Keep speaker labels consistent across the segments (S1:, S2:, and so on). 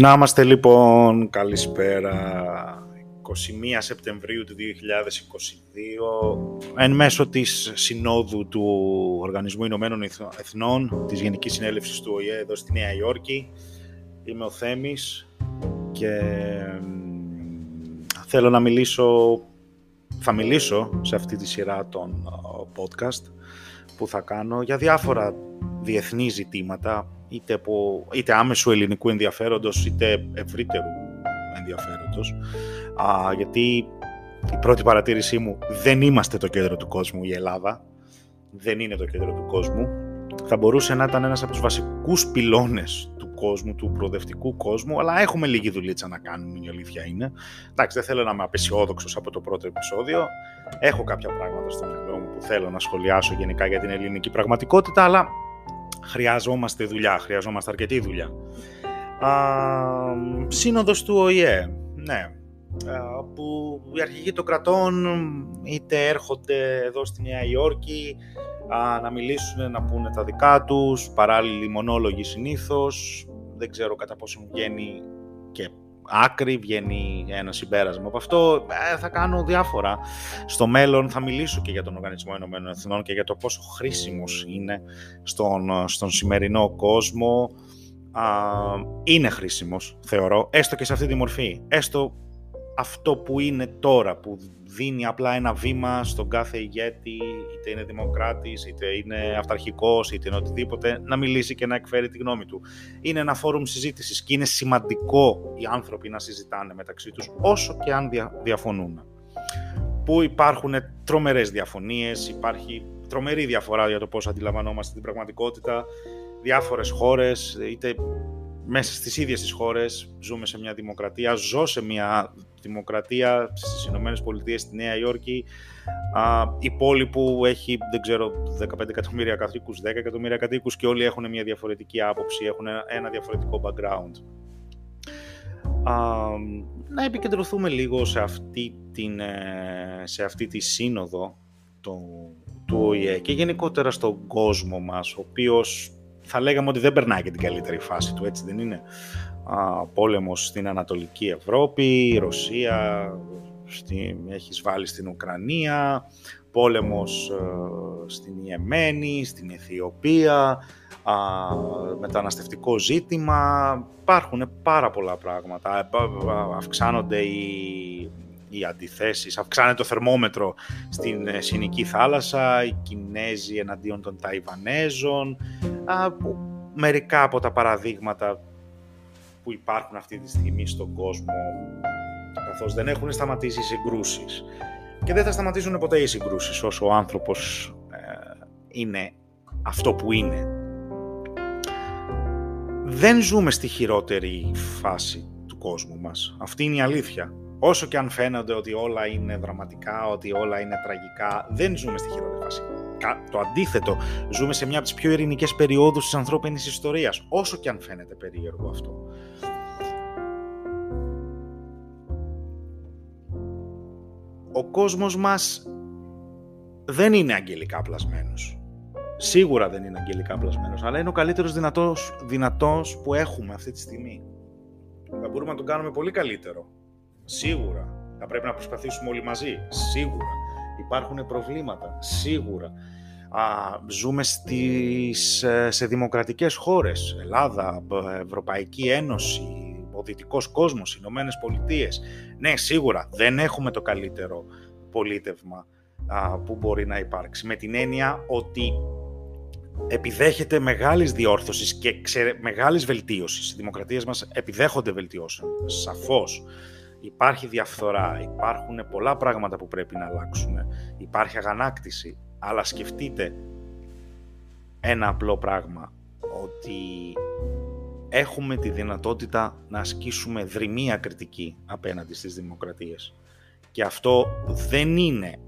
S1: Να είμαστε λοιπόν, καλησπέρα, 21 Σεπτεμβρίου του 2022, εν μέσω της Συνόδου του Οργανισμού Ηνωμένων Εθνών, της Γενικής Συνέλευσης του ΟΗΕ εδώ στη Νέα Υόρκη. Είμαι ο Θέμης και θέλω να μιλήσω, θα μιλήσω σε αυτή τη σειρά των podcast που θα κάνω για διάφορα διεθνή ζητήματα είτε, από, είτε άμεσου ελληνικού ενδιαφέροντος είτε ευρύτερου ενδιαφέροντος. Α, γιατί η πρώτη παρατήρησή μου δεν είμαστε το κέντρο του κόσμου η Ελλάδα. Δεν είναι το κέντρο του κόσμου. Θα μπορούσε να ήταν ένας από τους βασικούς πυλώνες του κόσμου, του προοδευτικού κόσμου, αλλά έχουμε λίγη δουλίτσα να κάνουμε, η αλήθεια είναι. Εντάξει, δεν θέλω να είμαι απεσιόδοξος από το πρώτο επεισόδιο. Έχω κάποια πράγματα στο μυαλό μου που θέλω να σχολιάσω γενικά για την ελληνική πραγματικότητα, αλλά χρειαζόμαστε δουλειά, χρειαζόμαστε αρκετή δουλειά. Α, σύνοδος του ΟΗΕ, ναι, που οι αρχηγοί των κρατών είτε έρχονται εδώ στη Νέα Υόρκη να μιλήσουν, να πούνε τα δικά τους, παράλληλοι μονόλογοι συνήθως, δεν ξέρω κατά πόσο βγαίνει και άκρη, βγαίνει ένα συμπέρασμα από αυτό. Ε, θα κάνω διάφορα. Στο μέλλον θα μιλήσω και για τον Οργανισμό Ενωμένων Εθνών και για το πόσο χρήσιμος είναι στον, στον σημερινό κόσμο. Α, είναι χρήσιμος, θεωρώ, έστω και σε αυτή τη μορφή. Έστω αυτό που είναι τώρα, που δίνει απλά ένα βήμα στον κάθε ηγέτη, είτε είναι δημοκράτης, είτε είναι αυταρχικός, είτε είναι οτιδήποτε, να μιλήσει και να εκφέρει τη γνώμη του. Είναι ένα φόρουμ συζήτησης και είναι σημαντικό οι άνθρωποι να συζητάνε μεταξύ τους, όσο και αν διαφωνούν. Που υπάρχουν τρομερές διαφωνίες, υπάρχει τρομερή διαφορά για το πώς αντιλαμβανόμαστε την πραγματικότητα, διάφορες χώρες, είτε μέσα στις ίδιες τις χώρες ζούμε σε μια δημοκρατία, ζω σε μια δημοκρατία στις Ηνωμένες Πολιτείες, στη Νέα Υόρκη, α, η πόλη που έχει, δεν ξέρω, 15 εκατομμύρια κατοίκους, 10 εκατομμύρια κατοίκους και όλοι έχουν μια διαφορετική άποψη, έχουν ένα διαφορετικό background. Α, να επικεντρωθούμε λίγο σε αυτή, την, ε, σε αυτή τη σύνοδο του, του ΟΗΕ και γενικότερα στον κόσμο μας, ο οποίος θα λέγαμε ότι δεν περνάει και την καλύτερη φάση του, έτσι δεν είναι. Α, πόλεμος στην Ανατολική Ευρώπη, η Ρωσία στη, έχεις βάλει στην Ουκρανία, πόλεμος ε, στην Ιεμένη, στην Αιθιοπία, α, μεταναστευτικό ζήτημα, υπάρχουν πάρα πολλά πράγματα, ε, αυξάνονται οι οι αντιθέσεις, αυξάνεται το θερμόμετρο στην ε, Συνική θάλασσα, οι Κινέζοι εναντίον των Ταϊβανέζων, μερικά από τα παραδείγματα που υπάρχουν αυτή τη στιγμή στον κόσμο, καθώς δεν έχουν σταματήσει οι συγκρούσεις. Και δεν θα σταματήσουν ποτέ οι συγκρούσεις όσο ο άνθρωπος ε, είναι αυτό που είναι. Δεν ζούμε στη χειρότερη φάση του κόσμου μας. Αυτή είναι η αλήθεια. Όσο και αν φαίνονται ότι όλα είναι δραματικά, ότι όλα είναι τραγικά, δεν ζούμε στη χειρότερη φάση. Το αντίθετο, ζούμε σε μια από τις πιο ειρηνικές περιόδους της ανθρώπινης ιστορίας. Όσο και αν φαίνεται περίεργο αυτό. Ο κόσμος μας δεν είναι αγγελικά πλασμένος. Σίγουρα δεν είναι αγγελικά πλασμένος, αλλά είναι ο καλύτερος δυνατός, δυνατός που έχουμε αυτή τη στιγμή. Θα μπορούμε να τον κάνουμε πολύ καλύτερο Σίγουρα. Θα πρέπει να προσπαθήσουμε όλοι μαζί. Σίγουρα. Υπάρχουν προβλήματα. Σίγουρα. Α, ζούμε στις, ε, σε δημοκρατικές χώρες. Ελλάδα, Ευρωπαϊκή Ένωση, ο δυτικός κόσμος, Ηνωμένες Πολιτείες. Ναι, σίγουρα δεν έχουμε το καλύτερο πολίτευμα α, που μπορεί να υπάρξει. Με την έννοια ότι επιδέχεται μεγάλης διόρθωσης και ξε, μεγάλης βελτίωσης. Οι δημοκρατίες μας επιδέχονται βελτιώσεων, σαφώς. Υπάρχει διαφθορά, υπάρχουν πολλά πράγματα που πρέπει να αλλάξουν, υπάρχει αγανάκτηση, αλλά σκεφτείτε ένα απλό πράγμα, ότι έχουμε τη δυνατότητα να ασκήσουμε δρυμία κριτική απέναντι στις δημοκρατίες. Και αυτό δεν είναι,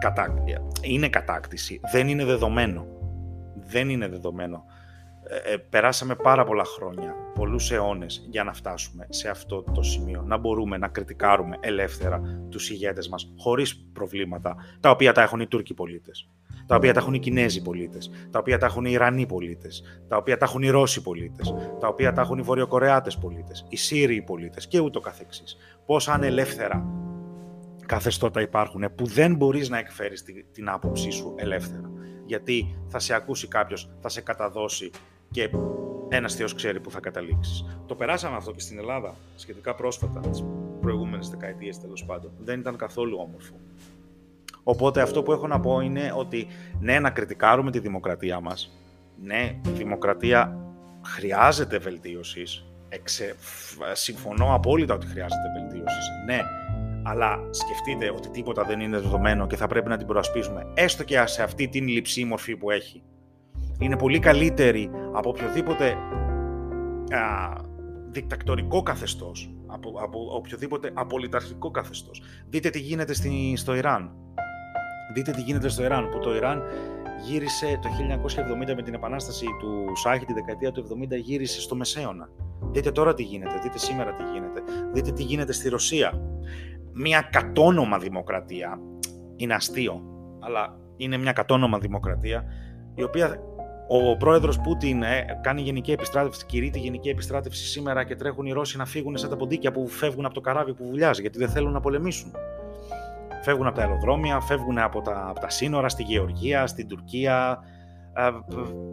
S1: κατά... είναι κατάκτηση, δεν είναι δεδομένο. Δεν είναι δεδομένο. Ε, περάσαμε πάρα πολλά χρόνια, πολλούς αιώνες για να φτάσουμε σε αυτό το σημείο. Να μπορούμε να κριτικάρουμε ελεύθερα τους ηγέτες μας χωρίς προβλήματα, τα οποία τα έχουν οι Τούρκοι πολίτες, τα οποία τα έχουν οι Κινέζοι πολίτες, τα οποία τα έχουν οι Ιρανοί πολίτες, τα οποία τα έχουν οι Ρώσοι πολίτες, τα οποία τα έχουν οι Βορειοκορεάτες πολίτες, οι Σύριοι πολίτες και ούτω καθεξής. Πώς ανελεύθερα καθεστώτα υπάρχουν που δεν μπορείς να εκφέρεις την άποψή σου ελεύθερα. Γιατί θα σε ακούσει κάποιος, θα σε καταδώσει και ένας Θεός ξέρει που θα καταλήξεις. Το περάσαμε αυτό και στην Ελλάδα σχετικά πρόσφατα, τις προηγούμενες δεκαετίες τέλος πάντων. Δεν ήταν καθόλου όμορφο. Οπότε αυτό που έχω να πω είναι ότι ναι, να κριτικάρουμε τη δημοκρατία μας. Ναι, η δημοκρατία χρειάζεται βελτίωσης. Εξε... Συμφωνώ απόλυτα ότι χρειάζεται βελτίωσης. Ναι, αλλά σκεφτείτε ότι τίποτα δεν είναι δεδομένο και θα πρέπει να την προασπίσουμε, έστω και σε αυτή την λειψή μορφή που έχει είναι πολύ καλύτερη από οποιοδήποτε α, δικτακτορικό καθεστώς, από, από οποιοδήποτε απολυταρχικό καθεστώς. Δείτε τι γίνεται στη, στο Ιράν. Δείτε τι γίνεται στο Ιράν, που το Ιράν γύρισε το 1970 με την επανάσταση του Σάχη τη δεκαετία του 70 γύρισε στο Μεσαίωνα. Δείτε τώρα τι γίνεται, δείτε σήμερα τι γίνεται, δείτε τι γίνεται στη Ρωσία. Μια κατόνομα δημοκρατία, είναι αστείο, αλλά είναι μια κατόνομα δημοκρατία, η οποία ο πρόεδρος Πούτιν ε, κάνει γενική επιστράτευση, κηρύττει γενική επιστράτευση σήμερα και τρέχουν οι Ρώσοι να φύγουν σαν τα ποντίκια που φεύγουν από το καράβι που βουλιάζει, γιατί δεν θέλουν να πολεμήσουν. Φεύγουν από τα αεροδρόμια, φεύγουν από τα, από τα σύνορα στη Γεωργία, στην Τουρκία,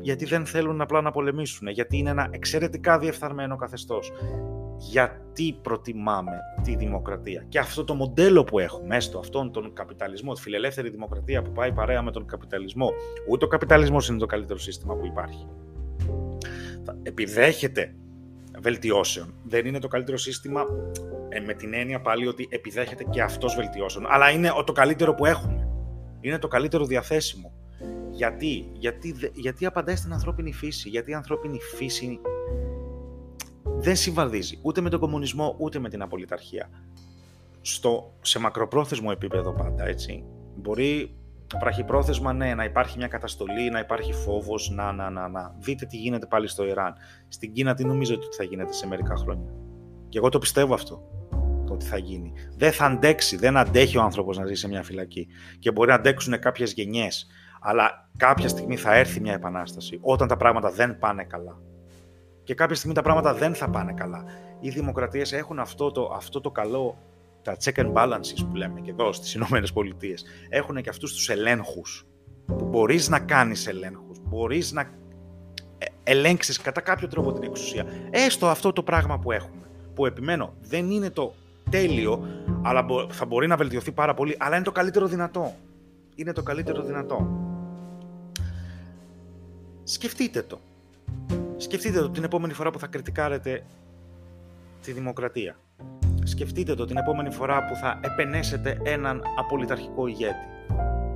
S1: γιατί δεν θέλουν απλά να πολεμήσουν, γιατί είναι ένα εξαιρετικά διεφθαρμένο καθεστώς γιατί προτιμάμε τη δημοκρατία. Και αυτό το μοντέλο που έχουμε, έστω αυτόν τον καπιταλισμό, τη φιλελεύθερη δημοκρατία που πάει παρέα με τον καπιταλισμό, ούτε ο καπιταλισμός είναι το καλύτερο σύστημα που υπάρχει. Επιδέχεται βελτιώσεων. Δεν είναι το καλύτερο σύστημα ε, με την έννοια πάλι ότι επιδέχεται και αυτός βελτιώσεων. Αλλά είναι το καλύτερο που έχουμε. Είναι το καλύτερο διαθέσιμο. Γιατί, γιατί, γιατί απαντάει στην ανθρώπινη φύση. Γιατί η ανθρώπινη φύση δεν συμβαδίζει ούτε με τον κομμουνισμό ούτε με την απολυταρχία. Στο, σε μακροπρόθεσμο επίπεδο πάντα, έτσι. Μπορεί βραχυπρόθεσμα, ναι, να υπάρχει μια καταστολή, να υπάρχει φόβος, να, να, να, να. Δείτε τι γίνεται πάλι στο Ιράν. Στην Κίνα τι νομίζετε ότι θα γίνεται σε μερικά χρόνια; Και εγώ το πιστεύω αυτό, το ότι θα γίνει. Δεν θα αντέξει, δεν αντέχει ο άνθρωπος να ζει σε μια φυλακή. Και μπορεί να αντέξουν κάποιες γενιές. Αλλά κάποια στιγμή θα έρθει μια επανάσταση, όταν τα πράγματα δεν πάνε καλά και κάποια στιγμή τα πράγματα δεν θα πάνε καλά. Οι δημοκρατίες έχουν αυτό το, αυτό το καλό, τα check and balances που λέμε και εδώ στις Ηνωμένες Πολιτείες. Έχουν και αυτούς τους ελέγχους που μπορείς να κάνεις ελέγχους, μπορείς να ε, ελέγξεις κατά κάποιο τρόπο την εξουσία. Έστω αυτό το πράγμα που έχουμε. Που επιμένω, δεν είναι το τέλειο, αλλά θα μπορεί να βελτιωθεί πάρα πολύ, αλλά είναι το καλύτερο δυνατό. Είναι το καλύτερο δυνατό. Σκεφτείτε το. Σκεφτείτε το την επόμενη φορά που θα κριτικάρετε τη δημοκρατία. Σκεφτείτε το την επόμενη φορά που θα επενέσετε έναν απολυταρχικό ηγέτη.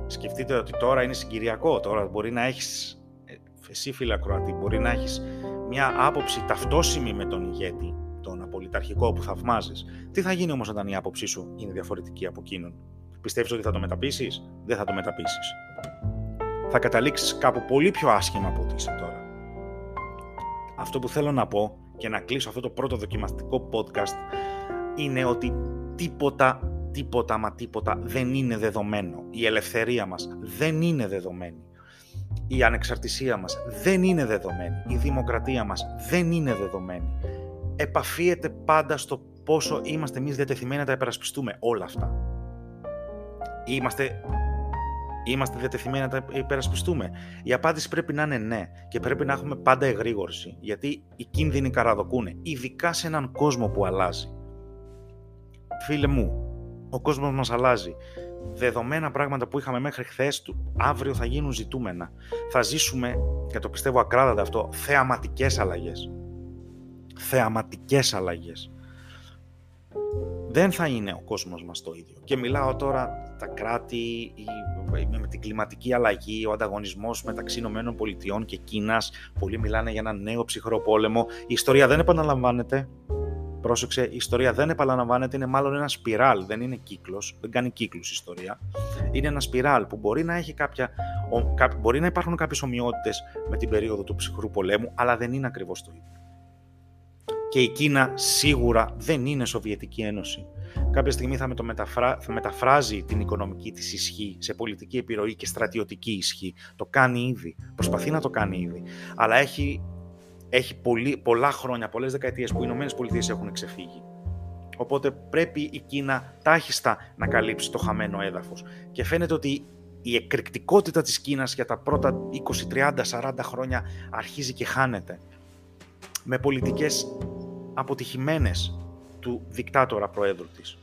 S1: Σκεφτείτε ότι τώρα είναι συγκυριακό, τώρα μπορεί να έχεις, ε, εσύ φίλε Κροατή, μπορεί να έχεις μια άποψη ταυτόσιμη με τον ηγέτη, τον απολυταρχικό που θαυμάζεις. Τι θα γίνει όμως όταν η άποψή σου είναι διαφορετική από εκείνον; Πιστεύεις ότι θα το μεταπίσεις, δεν θα το μεταπίσεις. Θα καταλήξεις κάπου πολύ πιο άσχημα από ό,τι είσαι τώρα. Αυτό που θέλω να πω και να κλείσω αυτό το πρώτο δοκιμαστικό podcast είναι ότι τίποτα, τίποτα μα τίποτα δεν είναι δεδομένο. Η ελευθερία μας δεν είναι δεδομένη. Η ανεξαρτησία μας δεν είναι δεδομένη. Η δημοκρατία μας δεν είναι δεδομένη. Επαφίεται πάντα στο πόσο είμαστε εμείς διατεθειμένοι να τα υπερασπιστούμε όλα αυτά. Είμαστε Είμαστε διατεθειμένοι να τα υπερασπιστούμε. Η απάντηση πρέπει να είναι ναι και πρέπει να έχουμε πάντα εγρήγορση. Γιατί οι κίνδυνοι καραδοκούν, ειδικά σε έναν κόσμο που αλλάζει. Φίλε μου, ο κόσμος μας αλλάζει. Δεδομένα πράγματα που είχαμε μέχρι χθες του, αύριο θα γίνουν ζητούμενα. Θα ζήσουμε, και το πιστεύω ακράδαντα αυτό, θεαματικές αλλαγές. Θεαματικές αλλαγές δεν θα είναι ο κόσμος μας το ίδιο. Και μιλάω τώρα τα κράτη, με την κλιματική αλλαγή, ο ανταγωνισμός μεταξύ Ηνωμένων Πολιτειών και Κίνας, πολλοί μιλάνε για ένα νέο ψυχρό πόλεμο. Η ιστορία δεν επαναλαμβάνεται. Πρόσεξε, η ιστορία δεν επαναλαμβάνεται, είναι μάλλον ένα σπιράλ, δεν είναι κύκλος, δεν κάνει κύκλους η ιστορία. Είναι ένα σπιράλ που μπορεί να, έχει κάποια, μπορεί να υπάρχουν κάποιες ομοιότητες με την περίοδο του ψυχρού πολέμου, αλλά δεν είναι ακριβώς το ίδιο. Και η Κίνα σίγουρα δεν είναι Σοβιετική Ένωση. Κάποια στιγμή θα, με το μεταφρά... θα μεταφράζει την οικονομική της ισχύ σε πολιτική επιρροή και στρατιωτική ισχύ. Το κάνει ήδη. Προσπαθεί να το κάνει ήδη. Αλλά έχει έχει πολύ, πολλά χρόνια, πολλές δεκαετίες που οι Ηνωμένες Πολιτείες έχουν ξεφύγει. Οπότε πρέπει η Κίνα τάχιστα να καλύψει το χαμένο έδαφος. Και φαίνεται ότι η εκρηκτικότητα της Κίνας για τα πρώτα 20, 30, 40 χρόνια αρχίζει και χάνεται. Με πολιτικές αποτυχημένες του δικτάτορα προέδρου της.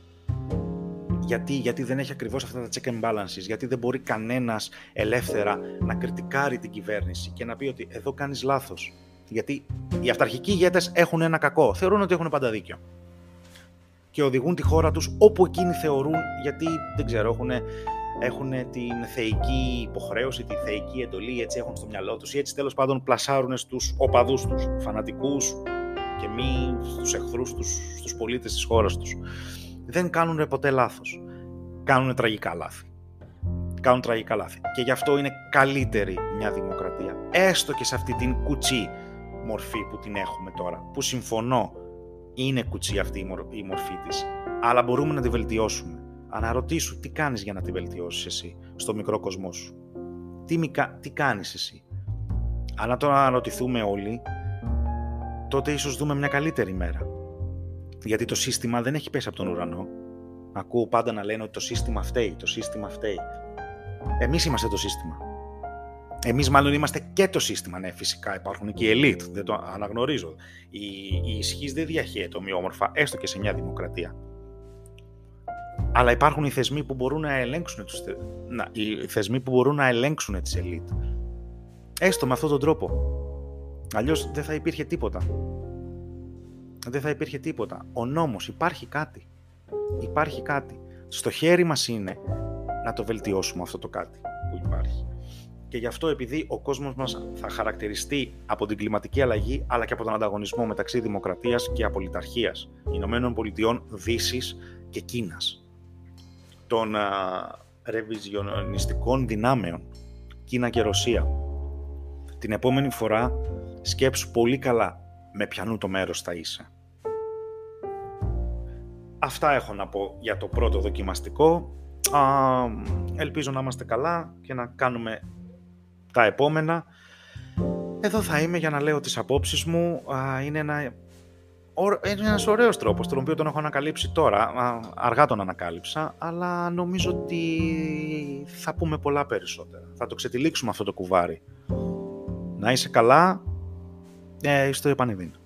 S1: Γιατί, γιατί δεν έχει ακριβώς αυτά τα check and balances, γιατί δεν μπορεί κανένας ελεύθερα να κριτικάρει την κυβέρνηση και να πει ότι εδώ κάνεις λάθος. Γιατί οι αυταρχικοί ηγέτες έχουν ένα κακό. Θεωρούν ότι έχουν πάντα δίκιο. Και οδηγούν τη χώρα τους όπου εκείνοι θεωρούν, γιατί δεν ξέρω, έχουν, έχουν την θεϊκή υποχρέωση, τη θεϊκή εντολή, έτσι έχουν στο μυαλό τους ή έτσι τέλος πάντων πλασάρουν στους οπαδούς τους, φανατικούς και μη στους εχθρούς τους, στους πολίτες της χώρας τους. Δεν κάνουν ποτέ λάθος. Κάνουν τραγικά λάθη. Κάνουν τραγικά λάθη. Και γι' αυτό είναι καλύτερη μια δημοκρατία. Έστω και σε αυτή την κουτσή μορφή που την έχουμε τώρα, που συμφωνώ είναι κουτσί αυτή η μορφή της, αλλά μπορούμε να τη βελτιώσουμε. Αναρωτήσου τι κάνεις για να τη βελτιώσεις εσύ στο μικρό κοσμό σου; Τι, τι κάνεις εσύ; Αν το αναρωτηθούμε όλοι, τότε ίσως δούμε μια καλύτερη μέρα. Γιατί το σύστημα δεν έχει πέσει από τον ουρανό. Ακούω πάντα να λένε ότι το σύστημα φταίει, το σύστημα φταίει. Εμείς είμαστε το σύστημα. Εμείς μάλλον είμαστε και το σύστημα, ναι φυσικά υπάρχουν και οι ελίτ, δεν το αναγνωρίζω. Η, η ισχύς δεν διαχέεται ομοιόμορφα, έστω και σε μια δημοκρατία. Αλλά υπάρχουν οι θεσμοί που μπορούν να ελέγξουν, τους, να, οι θεσμοί που μπορούν να ελέγξουν τις ελίτ. Έστω με αυτόν τον τρόπο. Αλλιώς δεν θα υπήρχε τίποτα. Δεν θα υπήρχε τίποτα. Ο νόμος, υπάρχει κάτι. Υπάρχει κάτι. Στο χέρι μας είναι να το βελτιώσουμε αυτό το κάτι που υπάρχει. Και γι' αυτό επειδή ο κόσμος μας θα χαρακτηριστεί από την κλιματική αλλαγή αλλά και από τον ανταγωνισμό μεταξύ δημοκρατίας και απολυταρχίας Ηνωμένων Πολιτειών, Δύσης και Κίνας. Των α, ρεβιζιονιστικών δυνάμεων, Κίνα και Ρωσία. Την επόμενη φορά σκέψου πολύ καλά με ποιανού το μέρος θα είσαι. Αυτά έχω να πω για το πρώτο δοκιμαστικό. Α, ελπίζω να είμαστε καλά και να κάνουμε τα επόμενα. Εδώ θα είμαι για να λέω τις απόψεις μου. Είναι, ένα, είναι ένας ωραίος τρόπος, τον οποίο τον έχω ανακαλύψει τώρα. Αργά τον ανακάλυψα, αλλά νομίζω ότι θα πούμε πολλά περισσότερα. Θα το ξετυλίξουμε αυτό το κουβάρι. Να είσαι καλά, ε, στο επανειδήν.